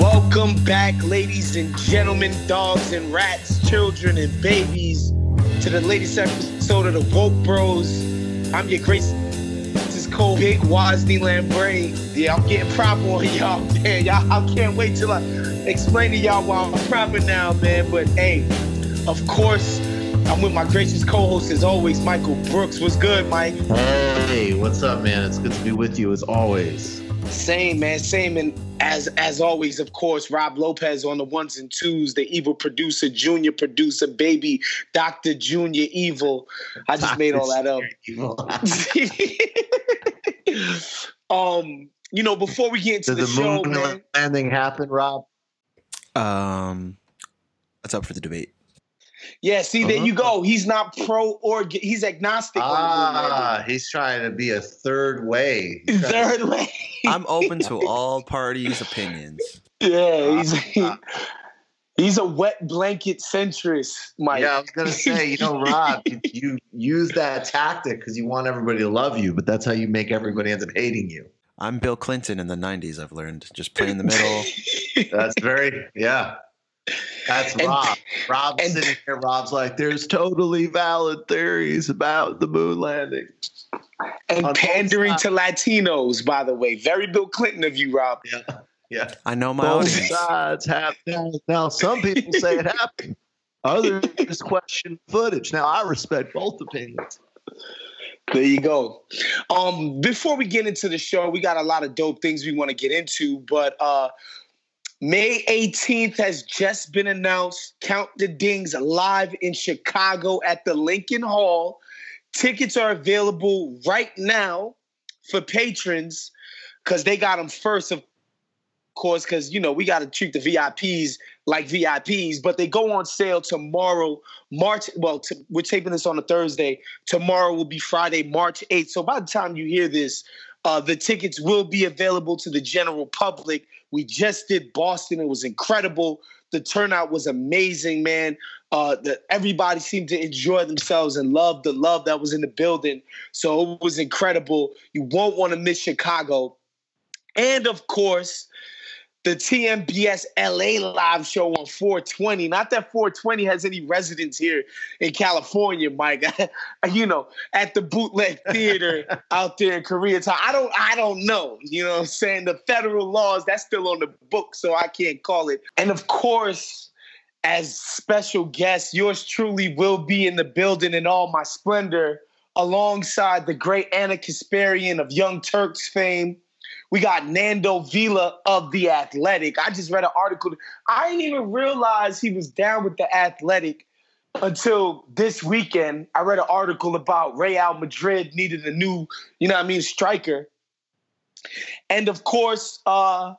Welcome back, ladies and gentlemen, dogs and rats, children and babies, to the latest episode of the Woke Bros. I'm your grace. This is Cole Big Wozni Lambre. Yeah, I'm getting proper on y'all, man. Y'all, I can't wait till I explain to y'all why I'm proper now, man. But hey, of course, I'm with my gracious co-host as always, Michael Brooks. What's good, Mike? Hey, what's up, man? It's good to be with you as always. Same, man. Same. And as as always, of course, Rob Lopez on the ones and twos, the evil producer, junior producer, baby, Dr. Junior Evil. I just made all that up. um, you know, before we get into Did the, the show, moon man. landing happen, Rob? Um, that's up for the debate. Yeah, see, there Uh-huh. you go. He's not pro or he's agnostic. on the moon Ah, he's trying to be a third way. He's landing. trying to- Third way. I'm open to all parties' opinions. Yeah, he's Ah. he's a wet blanket centrist, Mike. Yeah, I was gonna say, you know, Rob, you, you use that tactic because you want everybody to love you, but that's how you make everybody ends up hating you. I'm Bill Clinton in the 90s, I've learned. Just play in the middle. That's very, yeah. That's And- Rob. Rob's and- sitting here. Rob's like, there's totally valid theories about the moon landing. and On pandering to Latinos, by the way. Very Bill Clinton of you, Rob. Yeah, yeah. I know my Both audience. sides have now, now. Some people say it happened. Others question footage. Now I respect both opinions. There you go. Um, before we get into the show, we got a lot of dope things we want to get into, but uh May 18th has just been announced. Count the Dings live in Chicago at the Lincoln Hall. Tickets are available right now for patrons because they got them first, of course, because you know we got to treat the VIPs like VIPs, but they go on sale tomorrow, March. Well, t- we're taping this on a Thursday. Tomorrow will be Friday, March 8th. So by the time you hear this, uh, the tickets will be available to the general public. We just did Boston. It was incredible. The turnout was amazing, man. Uh, the, everybody seemed to enjoy themselves and love the love that was in the building. So it was incredible. You won't want to miss Chicago. And of course, the TMBS LA live show on 420. Not that 420 has any residents here in California, Mike. you know, at the bootleg theater out there in Koreatown. I don't I don't know. You know what I'm saying? The federal laws, that's still on the book, so I can't call it. And of course, as special guests, yours truly will be in the building in all my splendor, alongside the great Ana Kasparian of Young Turks fame. We got Nando Vila of The Athletic. I just read an article. I didn't even realize he was down with The Athletic until this weekend. I read an article about Real Madrid needed a new, you know what I mean, striker. And of course, uh,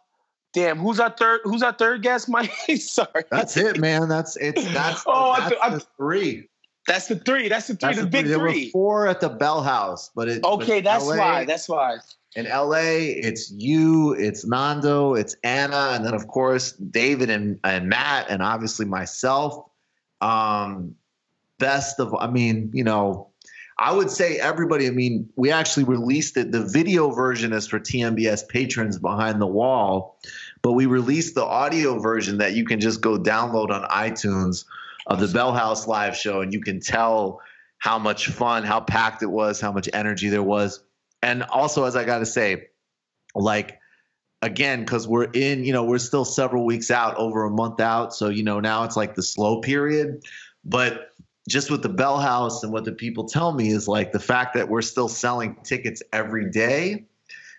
damn, who's our third who's our third guest, Mike? Sorry. That's it, man. That's it's that's, Oh, I that's th- I- the three. That's the three. That's the three, That's the, the big There were three. four at the Bell House, but it. Okay, but that's LA why. That's why. In LA, it's you, it's Nando, it's Ana, and then of course David and, and Matt, and obviously myself. Um, best of, I mean, you know, I would say everybody. I mean, we actually released it. The video version is for TMBS patrons behind the wall, but we released the audio version that you can just go download on iTunes of the Bell House live show, and you can tell how much fun, how packed it was, how much energy there was. And also, as I got to say, like, again, because we're in, you know, we're still several weeks out, over a month out. So, you know, now it's like the slow period. But just with the Bell House and what the people tell me is like the fact that we're still selling tickets every day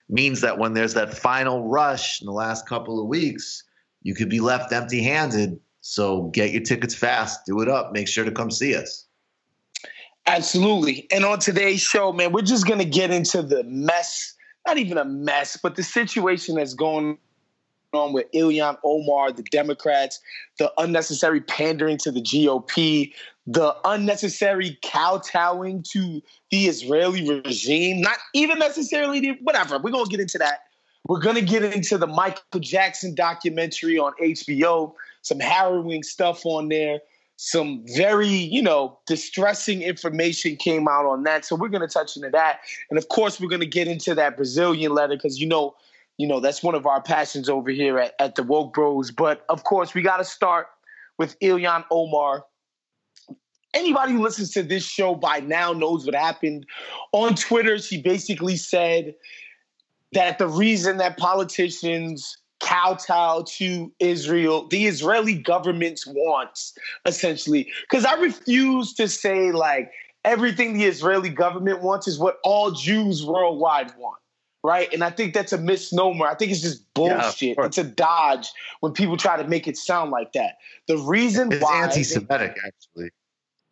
means that when there's that final rush in the last couple of weeks, you could be left empty handed. So get your tickets fast, do it up, make sure to come see us. Absolutely. And on today's show, man, we're just going to get into the mess, not even a mess, but the situation that's going on with Ilhan Omar, the Democrats, the unnecessary pandering to the GOP, the unnecessary kowtowing to the Israeli regime, not even necessarily the whatever. We're going to get into that. We're going to get into the Michael Jackson documentary on HBO, some harrowing stuff on there some very, you know, distressing information came out on that. So we're going to touch into that. And of course, we're going to get into that Brazilian letter because, you know, you know, that's one of our passions over here at, at the Woke Bros. But of course, we got to start with Ilhan Omar. Anybody who listens to this show by now knows what happened. On Twitter, she basically said that the reason that politicians kowtow to Israel, the Israeli government's wants, essentially. Because I refuse to say like everything the Israeli government wants is what all Jews worldwide want. Right. And I think that's a misnomer. I think it's just bullshit. Yeah, it's a dodge when people try to make it sound like that. The reason it's why anti Semitic, actually.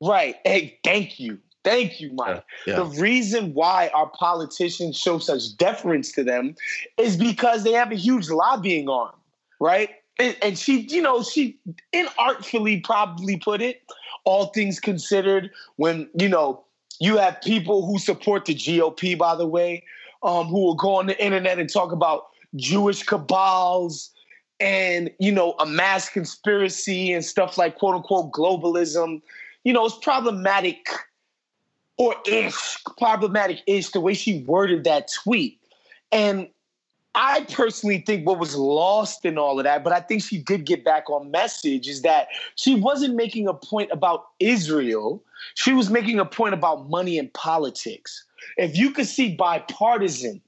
Right. Hey, thank you. Thank you, Mike. Yeah, yeah. The reason why our politicians show such deference to them is because they have a huge lobbying arm, right? And, and she, you know, she inartfully probably put it, all things considered, when, you know, you have people who support the GOP, by the way, um, who will go on the internet and talk about Jewish cabals and, you know, a mass conspiracy and stuff like quote unquote globalism. You know, it's problematic or ish, problematic ish, the way she worded that tweet. And I personally think what was lost in all of that, but I think she did get back on message, is that she wasn't making a point about Israel. She was making a point about money and politics. If you could see bipartisan,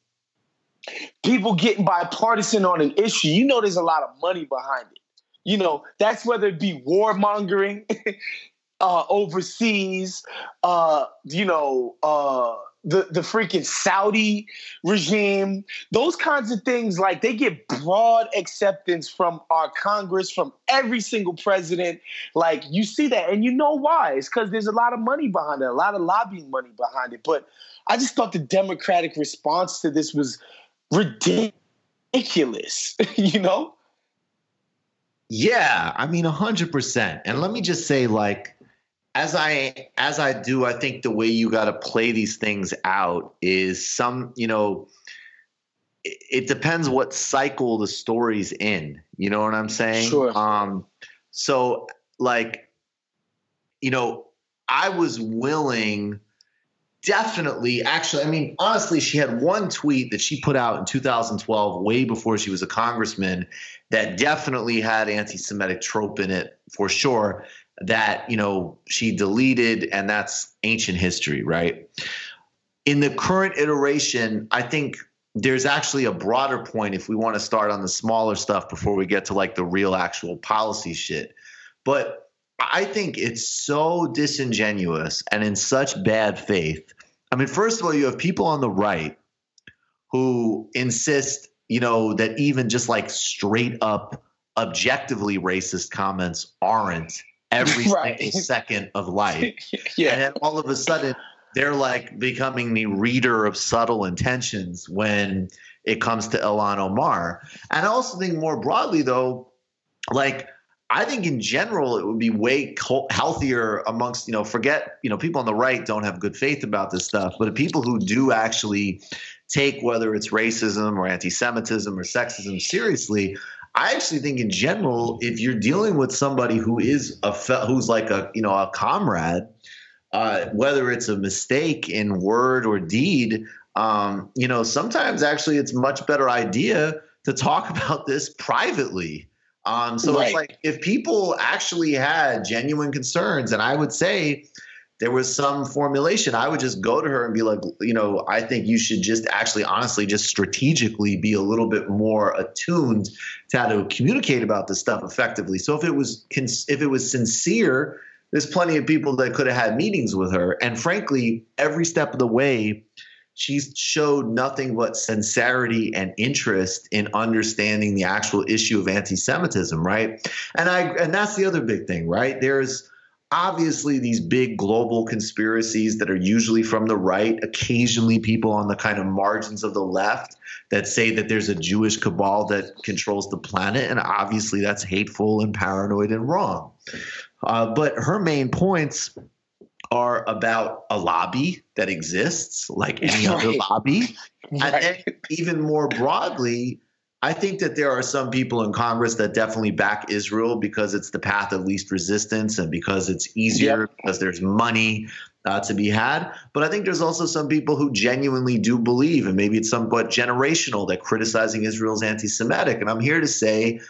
people getting bipartisan on an issue, you know there's a lot of money behind it. You know, that's whether it be warmongering, uh, overseas, uh, you know, uh, the the freaking Saudi regime, those kinds of things, like they get broad acceptance from our Congress, from every single president. Like you see that, and you know why? It's because there's a lot of money behind it, a lot of lobbying money behind it. But I just thought the Democratic response to this was ridiculous. you know? Yeah, I mean, hundred percent. And let me just say, like as I as I do, I think the way you got to play these things out is some, you know, it, it, depends what cycle the story's in. You know what I'm saying? Sure. Um, so like, you know, I was willing definitely actually i mean honestly she had one tweet that she put out in 2012 way before she was a congressman that definitely had anti-semitic trope in it for sure that you know she deleted and that's ancient history right? In the current iteration i think there's actually a broader point if we want to start on the smaller stuff before we get to like the real actual policy shit. But i think it's so disingenuous and in such bad faith. I mean first of all you have people on the right who insist you know that even just like straight up objectively racist comments aren't every right. second of life. yeah. And all of a sudden, they're like becoming the reader of subtle intentions when it comes to Ilhan Omar. And I also think more broadly, though, like I think in general it would be way healthier amongst you know forget you know people on the right don't have good faith about this stuff, but people who do actually take whether it's racism or anti-Semitism or sexism seriously, I actually think in general, if you're dealing with somebody who is a who's like a you know a comrade, uh, whether it's a mistake in word or deed, um, you know sometimes actually it's much better idea to talk about this privately. Um, so right. it's like if people actually had genuine concerns, and I would say there was some formulation, I would just go to her and be like, you know, I think you should just actually, honestly, just strategically be a little bit more attuned to how to communicate about this stuff effectively. So if it was if it was sincere, there's plenty of people that could have had meetings with her. And frankly, every step of the way, she's showed nothing but sincerity and interest in understanding the actual issue of anti-Semitism, right? And I and that's the other big thing, right? There's obviously these big global conspiracies that are usually from the right, occasionally people on the kind of margins of the left that say that there's a Jewish cabal that controls the planet. And obviously that's hateful and paranoid and wrong. Uh, but her main points are about a lobby that exists like any right. other lobby. Right. And then even more broadly, I think that there are some people in Congress that definitely back Israel because it's the path of least resistance and because it's easier, yep. because there's money uh, to be had. But I think there's also some people who genuinely do believe, and maybe it's somewhat generational, that criticizing Israel is anti Semitic. And I'm here to say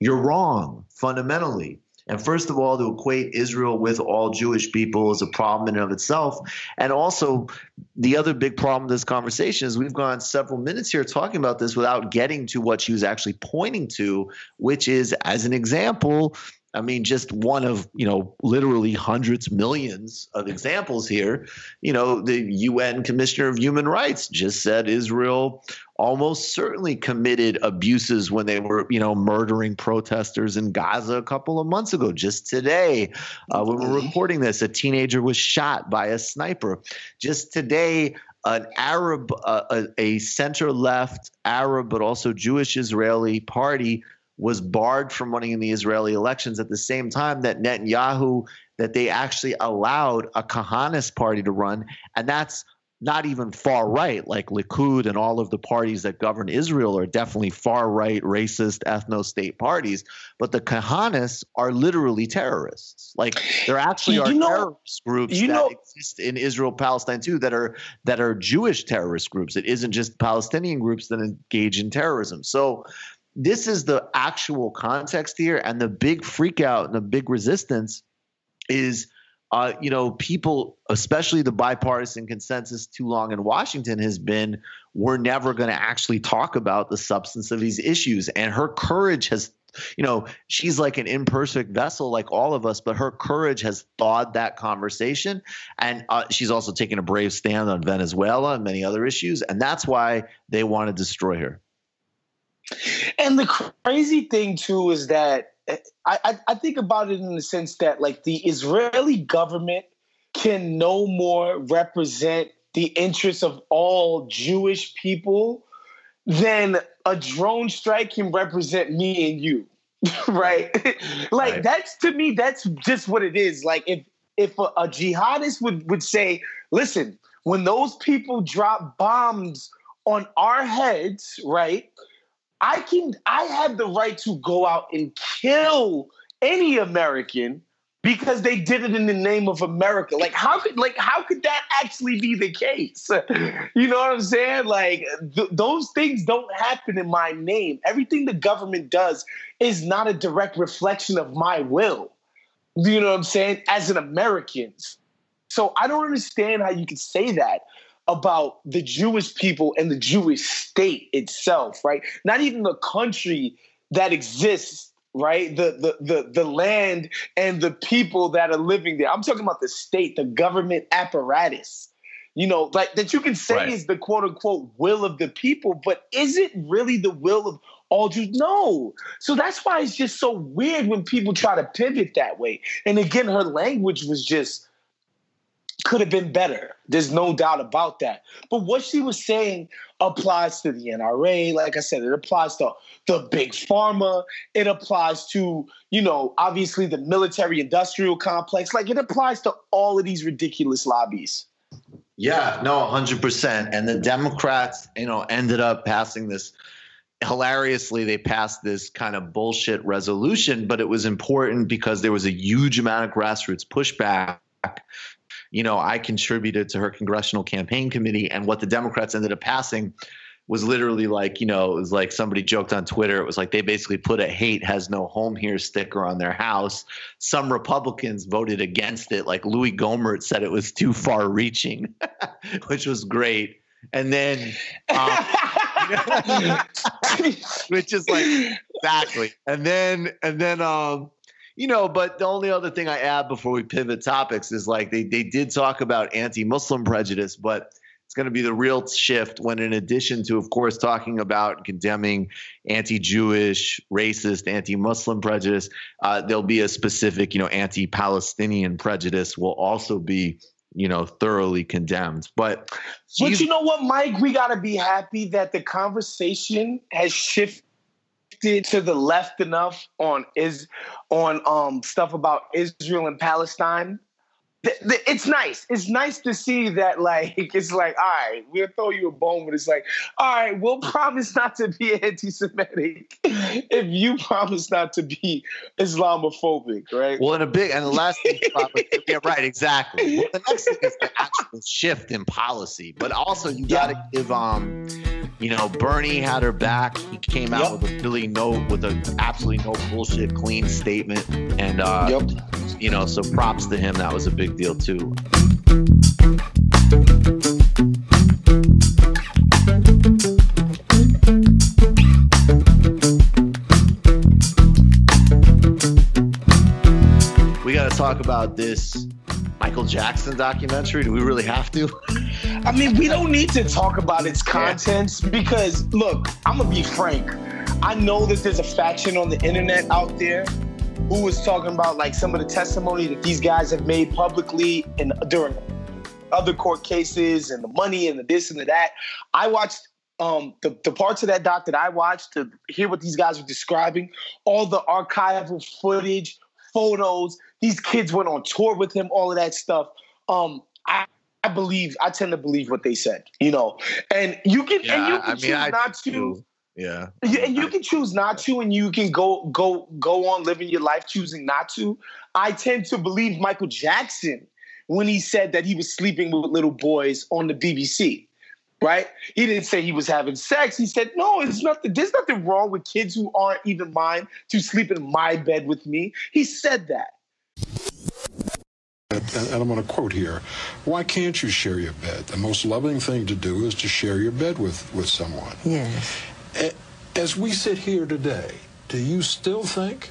you're wrong fundamentally. And first of all, to equate Israel with all Jewish people is a problem in and of itself. And also, the other big problem of this conversation is we've gone several minutes here talking about this without getting to what she was actually pointing to, which is, as an example, I mean, just one of, you know, literally hundreds, millions of examples here. You know, the UN Commissioner of Human Rights just said Israel almost certainly committed abuses when they were, you know, murdering protesters in Gaza a couple of months ago. Just today, uh, when we're recording this, a teenager was shot by a sniper. Just today, an Arab, uh, a, a center left Arab, but also Jewish Israeli party was barred from running in the Israeli elections at the same time that Netanyahu that they actually allowed a Kahanist party to run, and that's not even far right like Likud and all of the parties that govern Israel are definitely far right, racist, ethno state parties. But the Kahanists are literally terrorists. Like there actually you are know, terrorist groups that know, exist in Israel, Palestine too, that are that are Jewish terrorist groups. It isn't just Palestinian groups that engage in terrorism. So this is the actual context here, and the big freakout and the big resistance is, uh, you know, people, especially the bipartisan consensus too long in Washington has been, we're never going to actually talk about the substance of these issues, and her courage has you know, she's like an imperfect vessel, like all of us, but her courage has thawed that conversation. And uh, she's also taken a brave stand on Venezuela and many other issues. And that's why they want to destroy her. And the crazy thing too is that eh, I, I think about it in the sense that like the Israeli government can no more represent the interests of all Jewish people than a drone strike can represent me and you. right? like right. that's to me, that's just what it is. Like if if a, a jihadist would would say, listen, when those people drop bombs on our heads, right? I can I had the right to go out and kill any American because they did it in the name of America. Like how could like how could that actually be the case? you know what I'm saying? Like th- those things don't happen in my name. Everything the government does is not a direct reflection of my will. You know what I'm saying? As an American. So I don't understand how you could say that about the Jewish people and the Jewish state itself, right? Not even the country that exists, right? The the the the land and the people that are living there. I'm talking about the state, the government apparatus. You know, like that you can say right. is the quote unquote will of the people, but is it really the will of all Jews? No. So that's why it's just so weird when people try to pivot that way. And again, her language was just could have been better. There's no doubt about that. But what she was saying applies to the NRA. Like I said, it applies to the big pharma. It applies to, you know, obviously the military industrial complex. Like it applies to all of these ridiculous lobbies. Yeah, no, 100%. And the Democrats, you know, ended up passing this hilariously they passed this kind of bullshit resolution but it was important because there was a huge amount of grassroots pushback you know, I contributed to her congressional campaign committee, and what the Democrats ended up passing was literally like, you know, it was like somebody joked on Twitter. It was like they basically put a hate has no home here sticker on their house. Some Republicans voted against it. Like Louie Gohmert said it was too far reaching, which was great. And then, um, which is like exactly. And then, and then, um, you know, but the only other thing I add before we pivot topics is like they they did talk about anti-Muslim prejudice, but it's going to be the real shift when, in addition to, of course, talking about condemning anti-Jewish, racist, anti-Muslim prejudice, uh, there'll be a specific, you know, anti-Palestinian prejudice will also be, you know, thoroughly condemned. But but you know what, Mike, we got to be happy that the conversation has shifted to the left enough on is on um stuff about Israel and Palestine. It's nice. It's nice to see that, like, it's like, all right, we'll throw you a bone, but it's like, all right, we'll promise not to be anti-Semitic if you promise not to be Islamophobic, right? Well, and a big and the last thing, yeah, right, exactly. Well, the next thing is the actual shift in policy, but also you got to yeah. give um you know, Bernie had her back. He came out yep. with a really no, with a absolutely no bullshit, clean statement, and uh, yep. you know, so props to him. That was a big deal too. We got to talk about this Michael Jackson documentary? Do we really have to? I mean, we don't need to talk about its contents because, look, I'm gonna be frank. I know that there's a faction on the internet out there who was talking about like some of the testimony that these guys have made publicly and during other court cases and the money and the this and the that. I watched um, the, the parts of that doc that I watched to hear what these guys were describing, all the archival footage, photos. These kids went on tour with him, all of that stuff. Um, I, I believe, I tend to believe what they said, you know. And you can, yeah, and you can I choose mean, not to. Yeah. And you can choose not to, and you can go go go on living your life choosing not to. I tend to believe Michael Jackson when he said that he was sleeping with little boys on the BBC right? He didn't say he was having sex. He said, no, it's nothing. There's nothing wrong with kids who aren't even mine to sleep in my bed with me. He said that. And I'm going to quote here Why can't you share your bed? The most loving thing to do is to share your bed with, with someone. Yes. As we sit here today, do you still think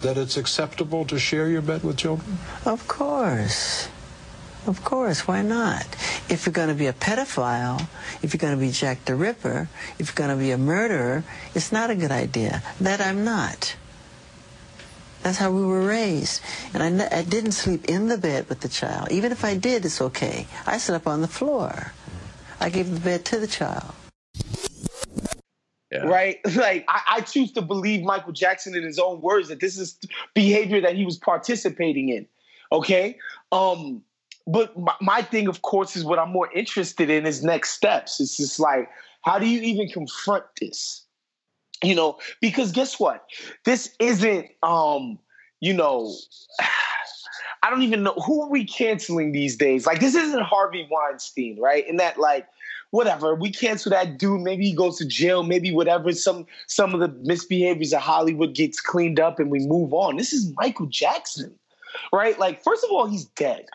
that it's acceptable to share your bed with children? Of course. Of course, why not? If you're going to be a pedophile, if you're going to be Jack the Ripper, if you're going to be a murderer, it's not a good idea. That I'm not. That's how we were raised. And I, I didn't sleep in the bed with the child. Even if I did, it's okay. I slept on the floor. I gave the bed to the child. Yeah. Right? Like, I, I, choose to believe Michael Jackson in his own words that this is behavior that he was participating in. Okay? Um, but my, my thing, of course, is what I'm more interested in is next steps. It's just like, how do you even confront this? You know, because guess what? This isn't, um, you know, I don't even know who are we canceling these days. Like, this isn't Harvey Weinstein, right? And that, like, whatever we cancel that dude maybe he goes to jail maybe whatever some some of the misbehaviors of hollywood gets cleaned up and we move on this is michael jackson right like first of all he's dead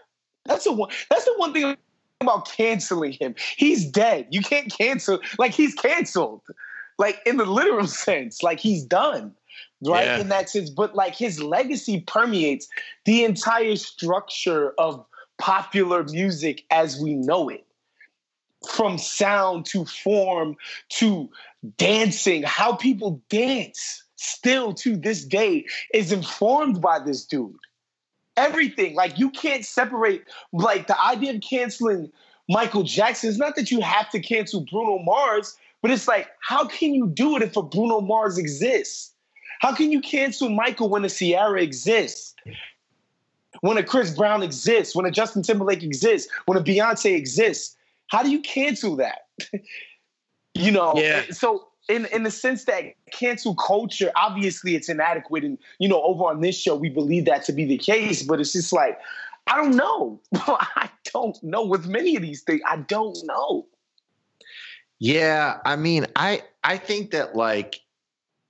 that's the one. That's the one thing about canceling him. He's dead. You can't cancel. Like he's canceled. Like in the literal sense. Like he's done. Right yeah. in that sense. But like his legacy permeates the entire structure of popular music as we know it. From sound to form to dancing, how people dance still to this day is informed by this dude everything. Like you can't separate like the idea of canceling Michael Jackson. It's not that you have to cancel Bruno Mars, but it's like, how can you do it if a Bruno Mars exists? How can you cancel Michael when a Ciara exists? When a Chris Brown exists, when a Justin Timberlake exists, when a Beyonce exists, how do you cancel that? you know, yeah. so in in the sense that cancel culture, obviously it's inadequate, and you know, over on this show, we believe that to be the case. But it's just like, I don't know. I don't know with many of these things. I don't know. Yeah, I mean, I I think that like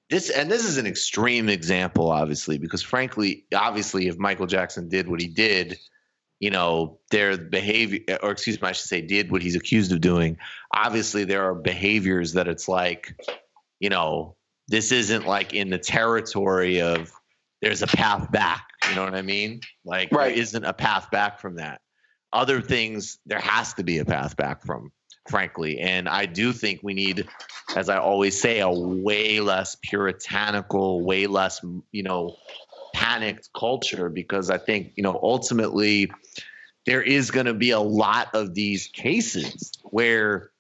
this, and this is an extreme example, obviously, because frankly, obviously, if Michael Jackson did what he did, you know, their behavior, or excuse me, I should say, did what he's accused of doing. Obviously, there are behaviors that it's like, you know, this isn't like in the territory of there's a path back. You know what I mean? Like Right. there isn't a path back from that. Other things, there has to be a path back from, frankly. And I do think we need, as I always say, a way less puritanical, way less, you know, panicked culture because I think, you know, ultimately there is going to be a lot of these cases where,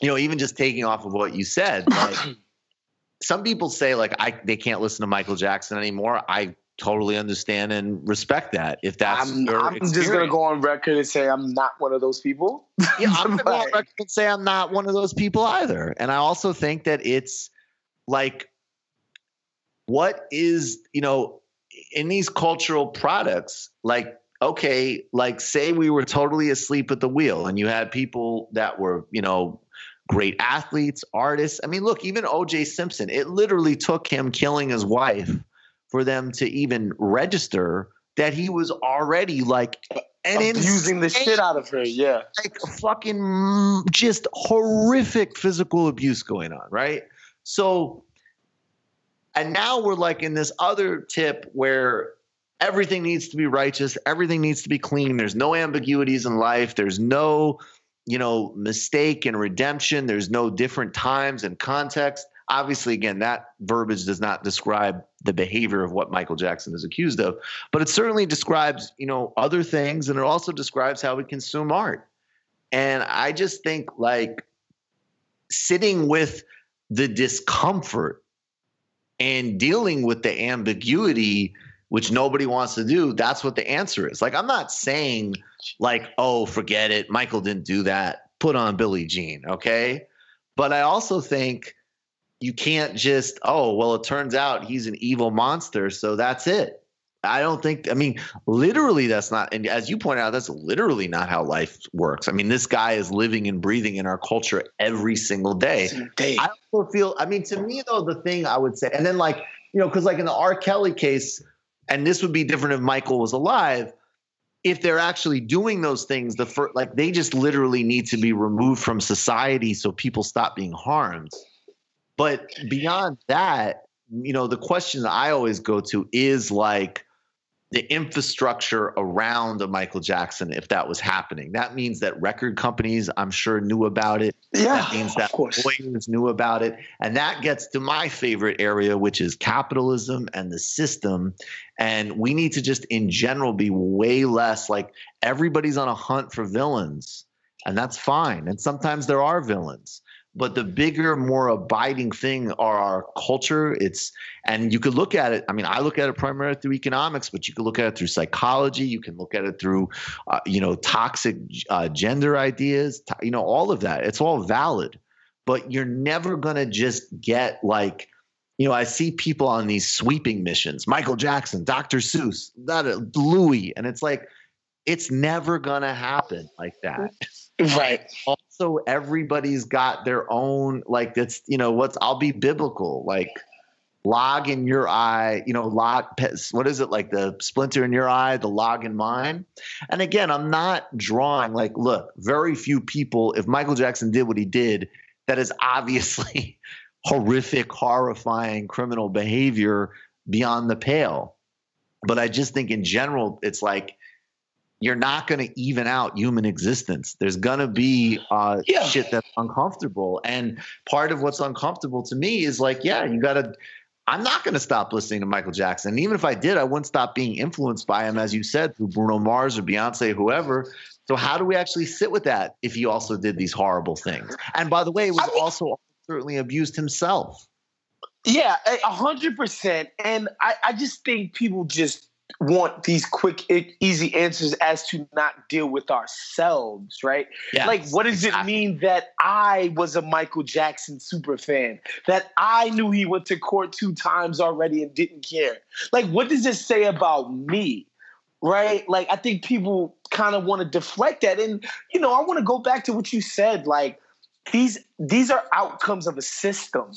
you know, even just taking off of what you said, like some people say like I they can't listen to Michael Jackson anymore. I totally understand and respect that if that's I'm, I'm just gonna go on record and say I'm not one of those people. Yeah, I'm gonna go on record and say I'm not one of those people either. And I also think that it's like, what is you know, in these cultural products, like okay, like say we were totally asleep at the wheel, and you had people that were you know great athletes, artists. I mean, look, even O.J. Simpson, it literally took him killing his wife for them to even register that he was already like an Abusing the shit out of her. Yeah. like fucking mm, just horrific physical abuse going on, right? So, and now we're like in this other tip where everything needs to be righteous, everything needs to be clean. There's no ambiguities in life. There's no, you know, mistake and redemption. There's no different times and context. Obviously, again, that verbiage does not describe the behavior of what Michael Jackson is accused of, but it certainly describes, you know, other things, and it also describes how we consume art. And I just think like sitting with the discomfort and dealing with the ambiguity, which nobody wants to do, that's what the answer is. Like, I'm not saying, like, oh, forget it. Michael didn't do that. Put on Billie Jean. Okay. But I also think you can't just, oh, well, it turns out he's an evil monster. So that's it. I don't think, I mean, literally, that's not, and as you point out, that's literally not how life works. I mean, this guy is living and breathing in our culture every single day. Day. I also feel, I mean, to me, though, the thing I would say, and then like, you know, because like in the R. Kelly case, and this would be different if Michael was alive, if they're actually doing those things, the first, like they just literally need to be removed from society so people stop being harmed. But beyond that, you know, the question that I always go to is like the infrastructure around a Michael Jackson if that was happening. That means that record companies, I'm sure, knew about it. Yeah, that means that of course. lawyers knew about it. And that gets to my favorite area, which is capitalism and the system. And we need to just, in general, be way less like everybody's on a hunt for villains. And that's fine. And sometimes there are villains. But the bigger, more abiding thing are our culture. It's and you could look at it. I mean, I look at it primarily through economics, but you can look at it through psychology. You can look at it through, uh, you know, toxic uh, gender ideas. To, you know, all of that. It's all valid, but you're never gonna just get like, you know, I see people on these sweeping missions. Michael Jackson, Dr. Seuss, that uh, Louis, and it's like, it's never gonna happen like that Right. also everybody's got their own like that's you know what's i'll be biblical like log in your eye you know log what is it like the splinter in your eye the log in mine? And again i'm not drawing like look very few people if michael jackson did what he did that is obviously horrific horrifying criminal behavior beyond the pale. But i just think in general it's like you're not going to even out human existence. There's going to be uh, Yeah. shit that's uncomfortable. And part of what's uncomfortable to me is like, yeah, you got to. I'm not going to stop listening to Michael Jackson. And even if I did, I wouldn't stop being influenced by him, as you said, through Bruno Mars or Beyonce, whoever. So how do we actually sit with that if he also did these horrible things? And by the way, was I mean- also certainly abused himself. Yeah, a a hundred percent. And I, I just think people just want these quick, easy answers as to not deal with ourselves, right? Yes, like, what does exactly. it mean that I was a Michael Jackson super fan? That I knew he went to court two times already and didn't care? Like, what does this say about me? Right? Like, I think people kind of want to deflect that. And, you know, I want to go back to what you said. Like, these these are outcomes of a system,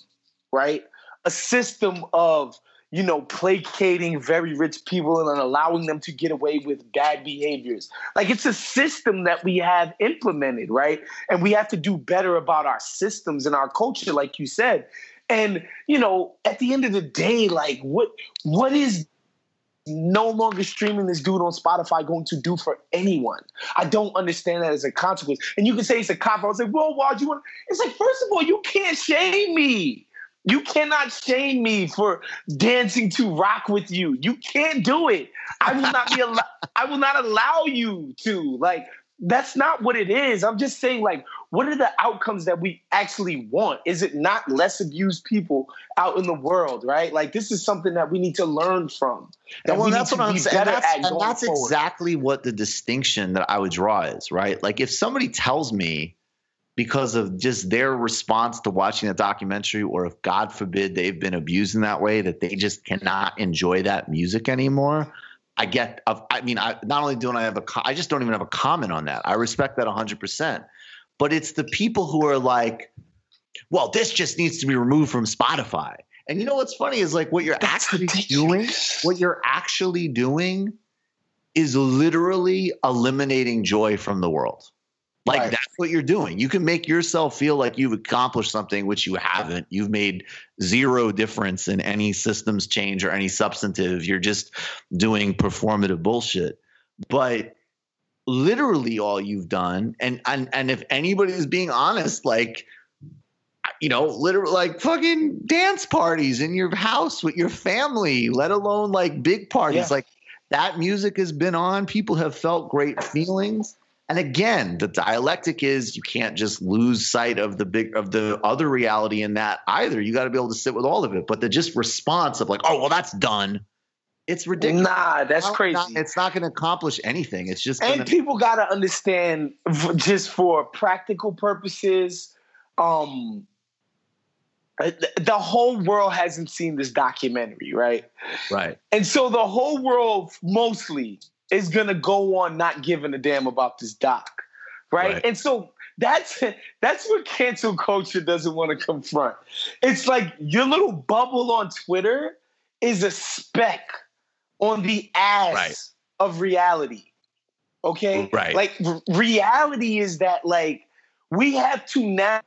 right? A system of you know placating very rich people and allowing them to get away with bad behaviors. Like it's a system that we have implemented, right? And we have to do better about our systems and our culture, like you said. And you know, at the end of the day, like what what is no longer streaming this dude on Spotify going to do for anyone. I don't understand that as a consequence. And you can say it's a cop. I was like, well, why do you want? It's like, first of all, you can't shame me. You cannot shame me for dancing to rock with you. You can't do it. I will not be allow- I will not allow you to. Like, that's not what it is. I'm just saying, like, what are the outcomes that we actually want? Is it not less abused people out in the world, right? Like, this is something that we need to learn from. That well, we that's what I'm saying. And that's, and that's exactly what the distinction that I would draw is, right? Like if somebody tells me because of just their response to watching a documentary, or if God forbid they've been abused in that way, that they just cannot enjoy that music anymore. I get. I mean, I not only don't I have a, I just don't even have a comment on that. I respect that 100. percent But it's the people who are like, well, this just needs to be removed from Spotify. And you know what's funny is like what you're actually doing, what you're actually doing is literally eliminating joy from the world. Like Right. that's what you're doing. You can make yourself feel like you've accomplished something which you haven't. You've made zero difference in any systems change or any substantive. You're just doing performative bullshit. But literally all you've done and and and if anybody is being honest like you know, literally like fucking dance parties in your house with your family, let alone like big parties. Yeah. Like that music has been on. People have felt great feelings. And again, the dialectic is you can't just lose sight of the big of the other reality in that either. You got to be able to sit with all of it. But the just response of like, oh well, that's done. It's ridiculous. Nah, that's It's crazy. not- it's not going to accomplish anything. It's just and gonna, people got to understand just for practical purposes um uh, the whole world hasn't seen this documentary right right. and so the whole world mostly is going to go on not giving a damn about this doc right, Right. and so that's that's what cancel culture doesn't want to confront it's like your little bubble on twitter is a speck on the ass Right. of reality okay Right. like r- reality is that like we have to now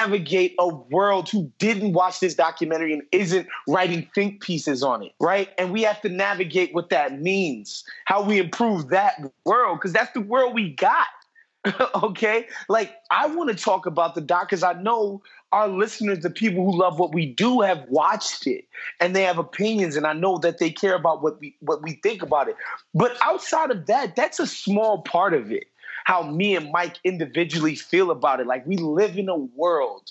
navigate a world who didn't watch this documentary and isn't writing think pieces on it, right? And we have to navigate what that means, how we improve that world, because that's the world we got. okay? Like, I want to talk about the doc because I know our listeners, the people who love what we do, have watched it and they have opinions, and I know that they care about what we what we think about it. But outside of that, that's a small part of it how me and Mike individually feel about it. Like we live in a world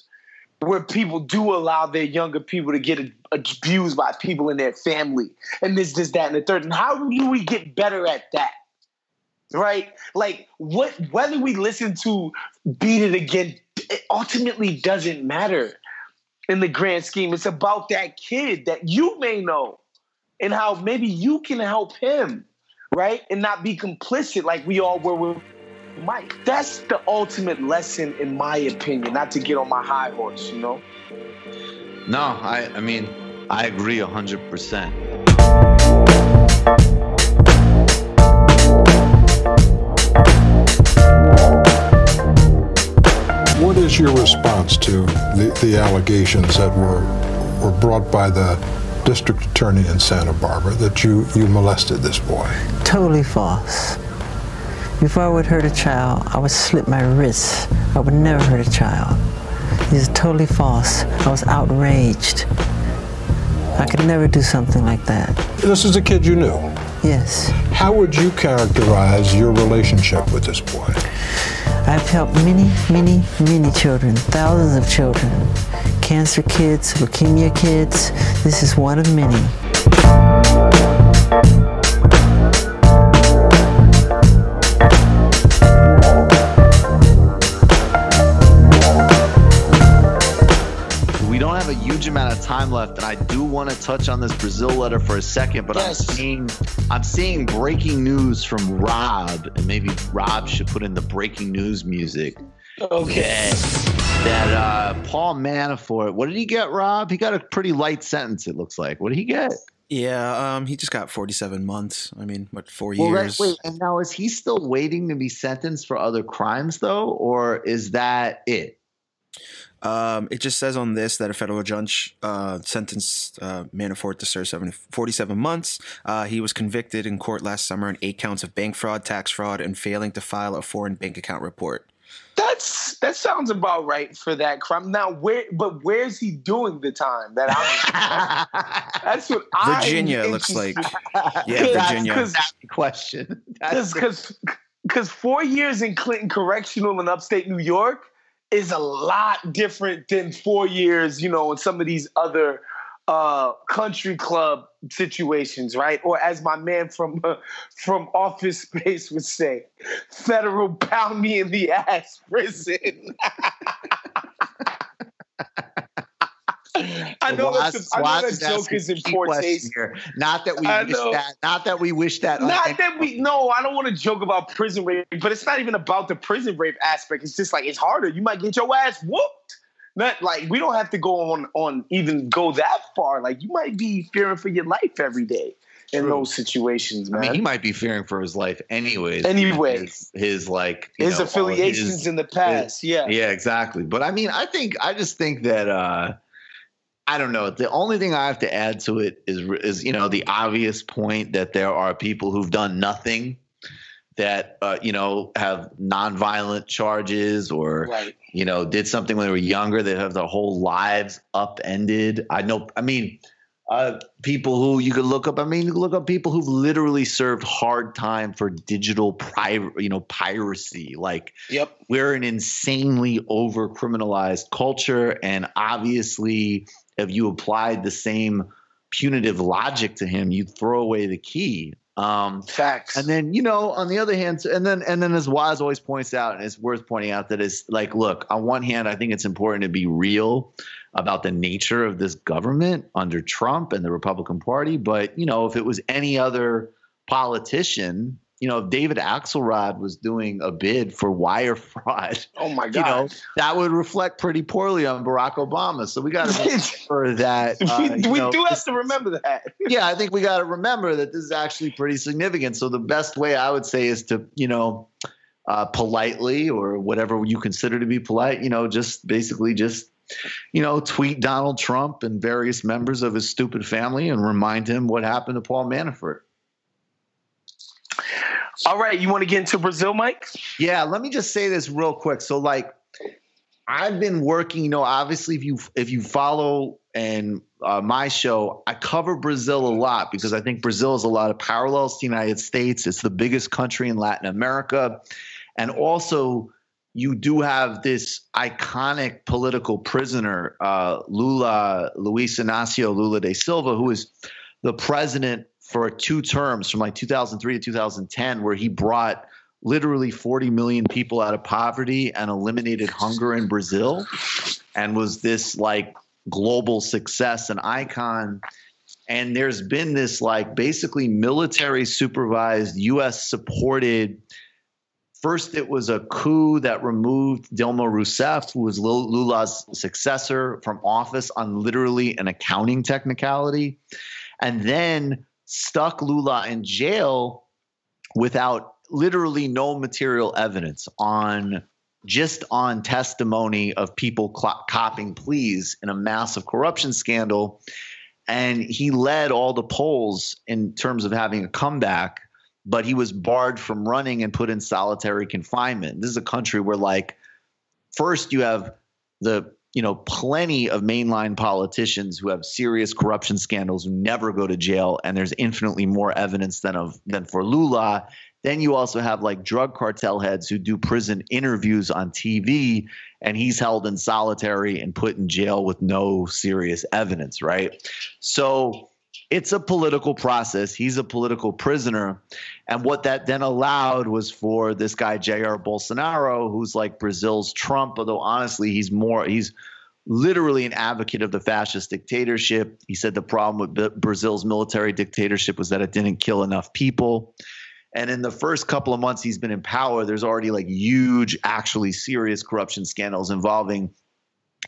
where people do allow their younger people to get abused by people in their family and this, this, that, and the third. And how do we get better at that? Right? Like what whether we listen to Beat It Again, it ultimately doesn't matter in the grand scheme. It's about that kid that you may know and how maybe you can help him, right? And not be complicit like we all were with Mike. That's the ultimate lesson, in my opinion. Not to get on my high horse, you know. No, I I mean, I agree 100%. What is your response to the, the allegations that were were brought by the district attorney in Santa Barbara that you, you molested this boy? Totally false. Before I would hurt a child, I would slit my wrists. I would never hurt a child. These are totally false. I was outraged. I could never do something like that. This is a kid you knew. Yes. How would you characterize your relationship with this boy? I've helped many, many, many children, thousands of children. Cancer kids, leukemia kids. This is one of many. To touch on this Brazil letter for a second. But Yes. I'm seeing, I'm seeing breaking news from Rob, and maybe Rob should put in the breaking news music. Okay. that uh, Paul Manafort. What did he get, Rob? He got a pretty light sentence. It looks like. What did he get? Yeah, um, he just got 47 months. I mean, what, four Well, years? wait, and now is he still waiting to be sentenced for other crimes though, or is that it? Um, it just says on this that a federal judge uh, sentenced uh, Manafort to serve seven, 47 months. Uh, he was convicted in court last summer on eight counts of bank fraud, tax fraud, and failing to file a foreign bank account report. That's that sounds about right for that crime. Now, where but where's he doing the time? That I'm. that's what I. Virginia looks like. Yeah, Virginia. Virginia. 'cause- That's the question. Because because four years in Clinton Correctional in upstate New York is a lot different than four years, you know, in some of these other uh, country club situations, right? Or as my man from uh, from Office Space would say, federal pound me in the ass prison. I know that's a, I know that joke is in poor taste. here. Not that we I wish know. that. Not that we wish that. Not that we no, I don't want to joke about prison rape, but it's not even about the prison rape aspect. It's just like it's harder. You might get your ass whooped. Not like we don't have to go on on even go that far. Like you might be fearing for your life every day in True. those situations, I mean, he might be fearing for his life anyways. Anyway. his, his like you his know, affiliations his- in the past, yeah. Yeah, exactly. But I mean, I think I just think that uh I don't know. The only thing I have to add to it is is you know the obvious point that there are people who've done nothing that uh, you know have nonviolent charges or Right. you know did something when they were younger that have their whole lives upended. I know. I mean. Uh, people who you could look up. I mean, you could look up people who've literally served hard time for digital pri- you know, piracy. Like, Yep. we're an insanely over criminalized culture and obviously if you applied the same punitive logic to him you'd throw away the key um, Facts. and then you know on the other hand and then and then as Waz always points out and it's worth pointing out that it's like look on one hand i think it's important to be real about the nature of this government under trump and the republican party but you know if it was any other politician you know if david axelrod was doing a bid for wire fraud oh my God! you know that would reflect pretty poorly on barack obama so we got to remember that uh, we we know, do have to remember that. yeah, I think we got to remember that this is actually pretty significant. So the best way I would say is to, you know, uh, politely or whatever you consider to be polite, you know, just basically just, you know, tweet Donald Trump and various members of his stupid family and remind him what happened to Paul Manafort. All right, you want to get into Brazil, Mike? Yeah, let me just say this real quick. So like I've been working, you know, obviously if you if you follow and uh, my show, I cover Brazil a lot because I think Brazil has a lot of parallels to the United States. It's the biggest country in Latin America. And also you do have this iconic political prisoner, uh, Lula, Luiz Inácio Lula da Silva, who is the president for two terms from like 2003 to 2010, where he brought literally 40 million people out of poverty and eliminated hunger in Brazil and was this like global success and icon. And there's been this like basically military supervised, US supported. First, it was a coup that removed Dilma Rousseff, who was Lula's successor, from office on literally an accounting technicality, and then stuck Lula in jail without literally no material evidence on just on testimony of people cl- copping pleas in a massive corruption scandal. And he led all the polls in terms of having a comeback, but he was barred from running and put in solitary confinement. This is a country where, like, first you have the you know plenty of mainline politicians who have serious corruption scandals who never go to jail and there's infinitely more evidence than of than for Lula. Then you also have like drug cartel heads who do prison interviews on TV and he's held in solitary and put in jail with no serious evidence right? So it's a political process he's a political prisoner and what that then allowed was for this guy Jair Bolsonaro, who's like Brazil's Trump, although honestly he's more he's literally an advocate of the fascist dictatorship. He said the problem with Brazil's military dictatorship was that it didn't kill enough people. And in the first couple of months he's been in power, there's already like huge, actually serious corruption scandals involving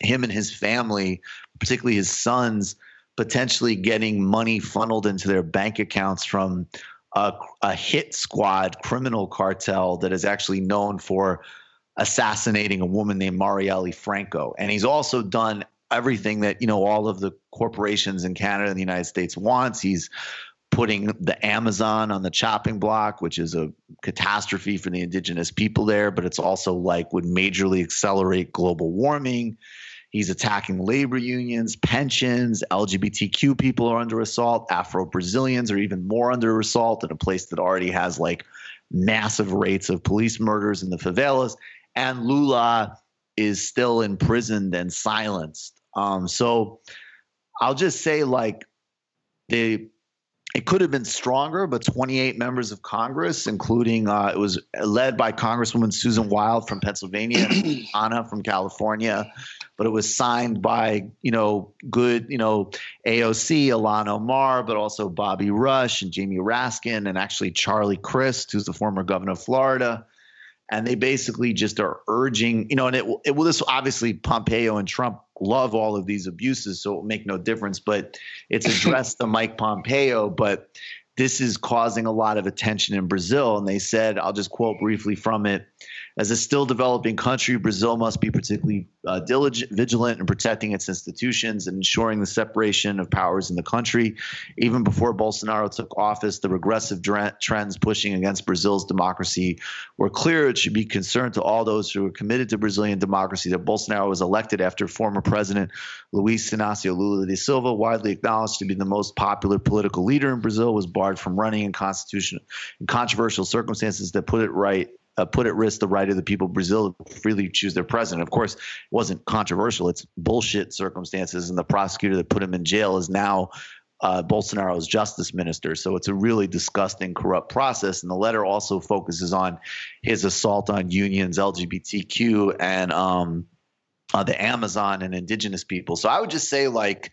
him and his family, particularly his sons, potentially getting money funneled into their bank accounts from a, a hit squad criminal cartel that is actually known for assassinating a woman named Marielle Franco. And he's also done everything that, you know, all of the corporations in Canada and the United States wants. He's putting the Amazon on the chopping block, which is a catastrophe for the indigenous people there, but it's also like would majorly accelerate global warming. He's attacking labor unions, pensions, LGBTQ people are under assault, Afro Brazilians are even more under assault in a place that already has like massive rates of police murders in the favelas. And Lula is still imprisoned and silenced. Um, so I'll just say, like, the it could have been stronger, but 28 members of Congress, including uh, it was led by Congresswoman Susan Wild from Pennsylvania, Khanna from California, but it was signed by you know good you know AOC, Ilhan Omar, but also Bobby Rush and Jamie Raskin, and actually Charlie Crist, who's the former governor of Florida and they basically just are urging, you know, and it, it will this obviously Pompeo and Trump love all of these abuses, so it will make no difference. But it's addressed to Mike Pompeo, but this is causing a lot of attention in Brazil. And they said, I'll just quote briefly from it. As a still developing country, Brazil must be particularly uh, diligent, vigilant in protecting its institutions and ensuring the separation of powers in the country. Even before Bolsonaro took office, the regressive trends pushing against Brazil's democracy were clear. It should be concerned to all those who are committed to Brazilian democracy that Bolsonaro was elected after former President Luiz Inácio Lula da Silva, widely acknowledged to be the most popular political leader in Brazil, was barred from running in constitutional in controversial circumstances that put it right uh, put at risk the right of the people of Brazil to freely choose their president. Of course, it wasn't controversial. It's bullshit circumstances, and the prosecutor that put him in jail is now uh, Bolsonaro's justice minister. So it's a really disgusting, corrupt process. And the letter also focuses on his assault on unions, LGBTQ, and um, uh, the Amazon and indigenous people. So I would just say, like,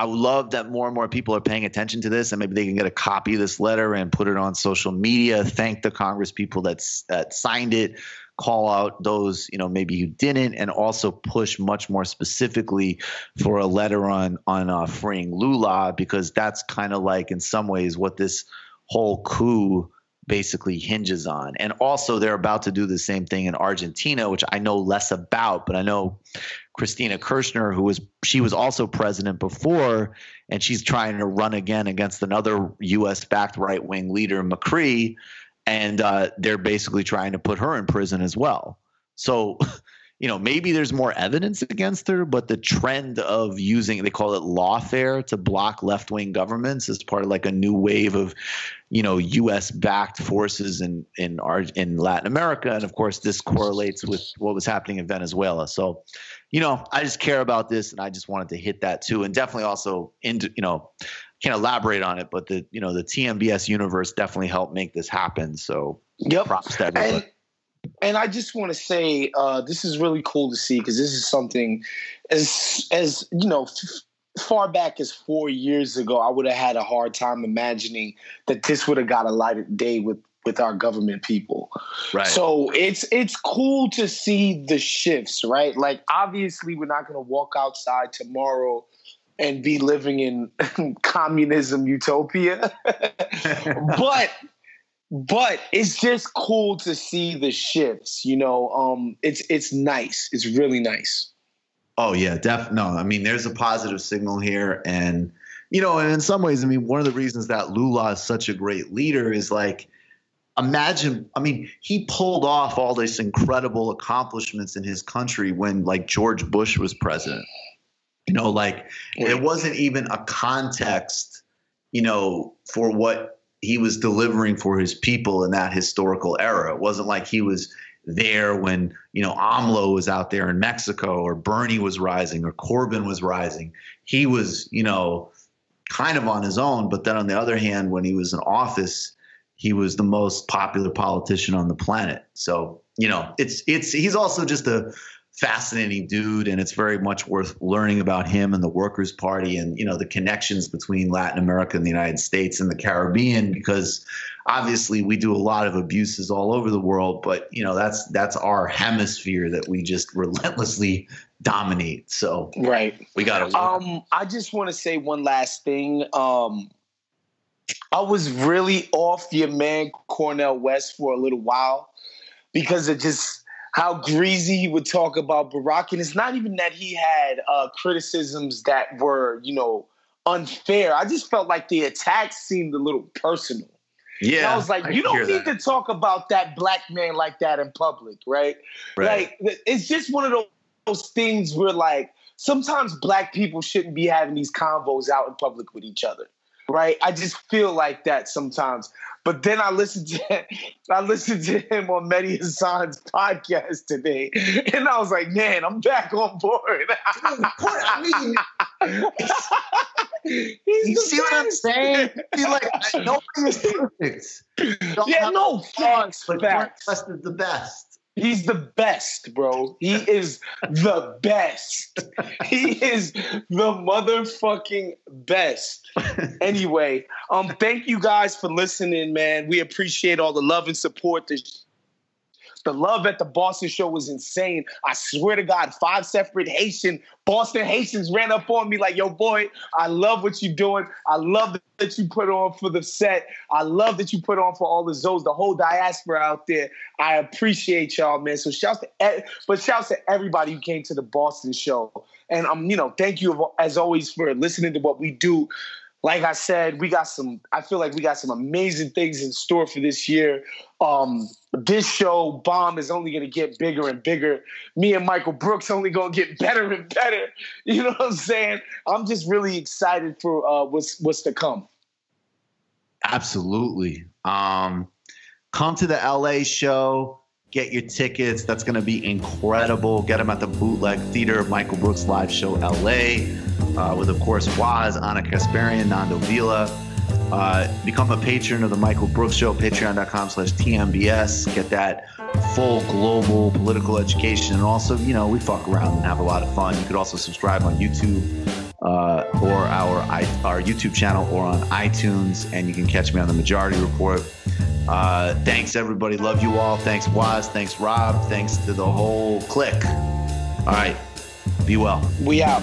I would love that more and more people are paying attention to this, and maybe they can get a copy of this letter and put it on social media. Thank the Congress people that that signed it. Call out those, you know, maybe you didn't, and also push much more specifically for a letter on on uh, freeing Lula because that's kind of like in some ways what this whole coup basically hinges on. And also, they're about to do the same thing in Argentina, which I know less about, but I know Cristina Kirchner, who was she was also president before, and she's trying to run again against another U.S. backed right wing leader, Macri, and uh, they're basically trying to put her in prison as well. So, you know, maybe there's more evidence against her, but the trend of using they call it lawfare to block left wing governments is part of like a new wave of, you know, U.S. backed forces in in our, in Latin America, and of course this correlates with what was happening in Venezuela. So you know, I just care about this, and I just wanted to hit that too, and definitely also into you know, can't elaborate on it, but the you know the TMBS universe definitely helped make this happen. So yep. props to everybody. And, and I just want to say uh, this is really cool to see because this is something as as you know. F- far back as four years ago, I would have had a hard time imagining that this would have got a light of day with with our government people. Right. So it's it's cool to see the shifts, right? Like obviously we're not going to walk outside tomorrow and be living in communism utopia. but but it's just cool to see the shifts, you know. Um it's it's nice. It's really nice. Oh yeah, definitely. No, I mean there's a positive signal here and you know, and in some ways, I mean, one of the reasons that Lula is such a great leader is like imagine i mean he pulled off all these incredible accomplishments in his country when like george bush was president you know like it wasn't even a context you know for what he was delivering for his people in that historical era it wasn't like he was there when you know AMLO was out there in Mexico or Bernie was rising or Corbyn was rising. He was, you know, kind of on his own. But then on the other hand, when he was in office, he was the most popular politician on the planet. So, you know, it's it's he's also just a fascinating dude, and it's very much worth learning about him and the Workers' Party, and you know the connections between Latin America and the United States and the Caribbean, because obviously we do a lot of abuses all over the world, but you know that's that's our hemisphere that we just relentlessly dominate. So right, we got to. Um, I just want to say one last thing. Um, I was really off your man Cornel West for a little while because it just how greasy he would talk about Barack. And it's not even that he had uh, criticisms that were, you know, unfair. I just felt like the attacks seemed a little personal. Yeah. And I was like, I you don't need that. to talk about that black man like that in public, right? Right. Like, it's just one of those, those things where, like, sometimes black people shouldn't be having these convos out in public with each other right? I just feel like that sometimes. But then I listened to I listened to him on Mehdi Hasan's podcast today, and I was like, man, I'm back on board. I mean, you see what I'm saying? See, like nobody is perfect. Yeah, no, facts, but facts. Is the best. He's the best, bro. He is the best. He is the motherfucking best. Anyway, um, thank you guys for listening, man. We appreciate all the love and support. The, the love at the Boston show was insane. I swear to God, five separate Haitian, Boston Haitians ran up on me like, yo, boy, I love what you're doing. I love that you put on for the set. I love that you put on for all the Zoes, the whole diaspora out there. I appreciate y'all, man. So shouts to, but shouts to everybody who came to the Boston show. And um, you know, thank you as always for listening to what we do. Like I said, we got some. I feel like we got some amazing things in store for this year. Um, this show, Bomb, is only going to get bigger and bigger. Me and Michael Brooks only going to get better and better. You know what I'm saying? I'm just really excited for uh, what's what's to come. Absolutely. Um, come to the LA show. Get your tickets. That's going to be incredible. Get them at the Bootleg Theater, Michael Brooks Live Show LA, uh, with, of course, Waz, Ana Kasparian, Nando Vila. Uh, become a patron of the Michael Brooks Show, patreon.com slash TMBS. Get that full global political education. And also, you know, we fuck around and have a lot of fun. You could also subscribe on YouTube uh, or our our YouTube channel or on iTunes, and you can catch me on the Majority Report. Uh, thanks everybody, love you all. Thanks Waz, thanks Rob, thanks to the whole clique. All right, be well. We out.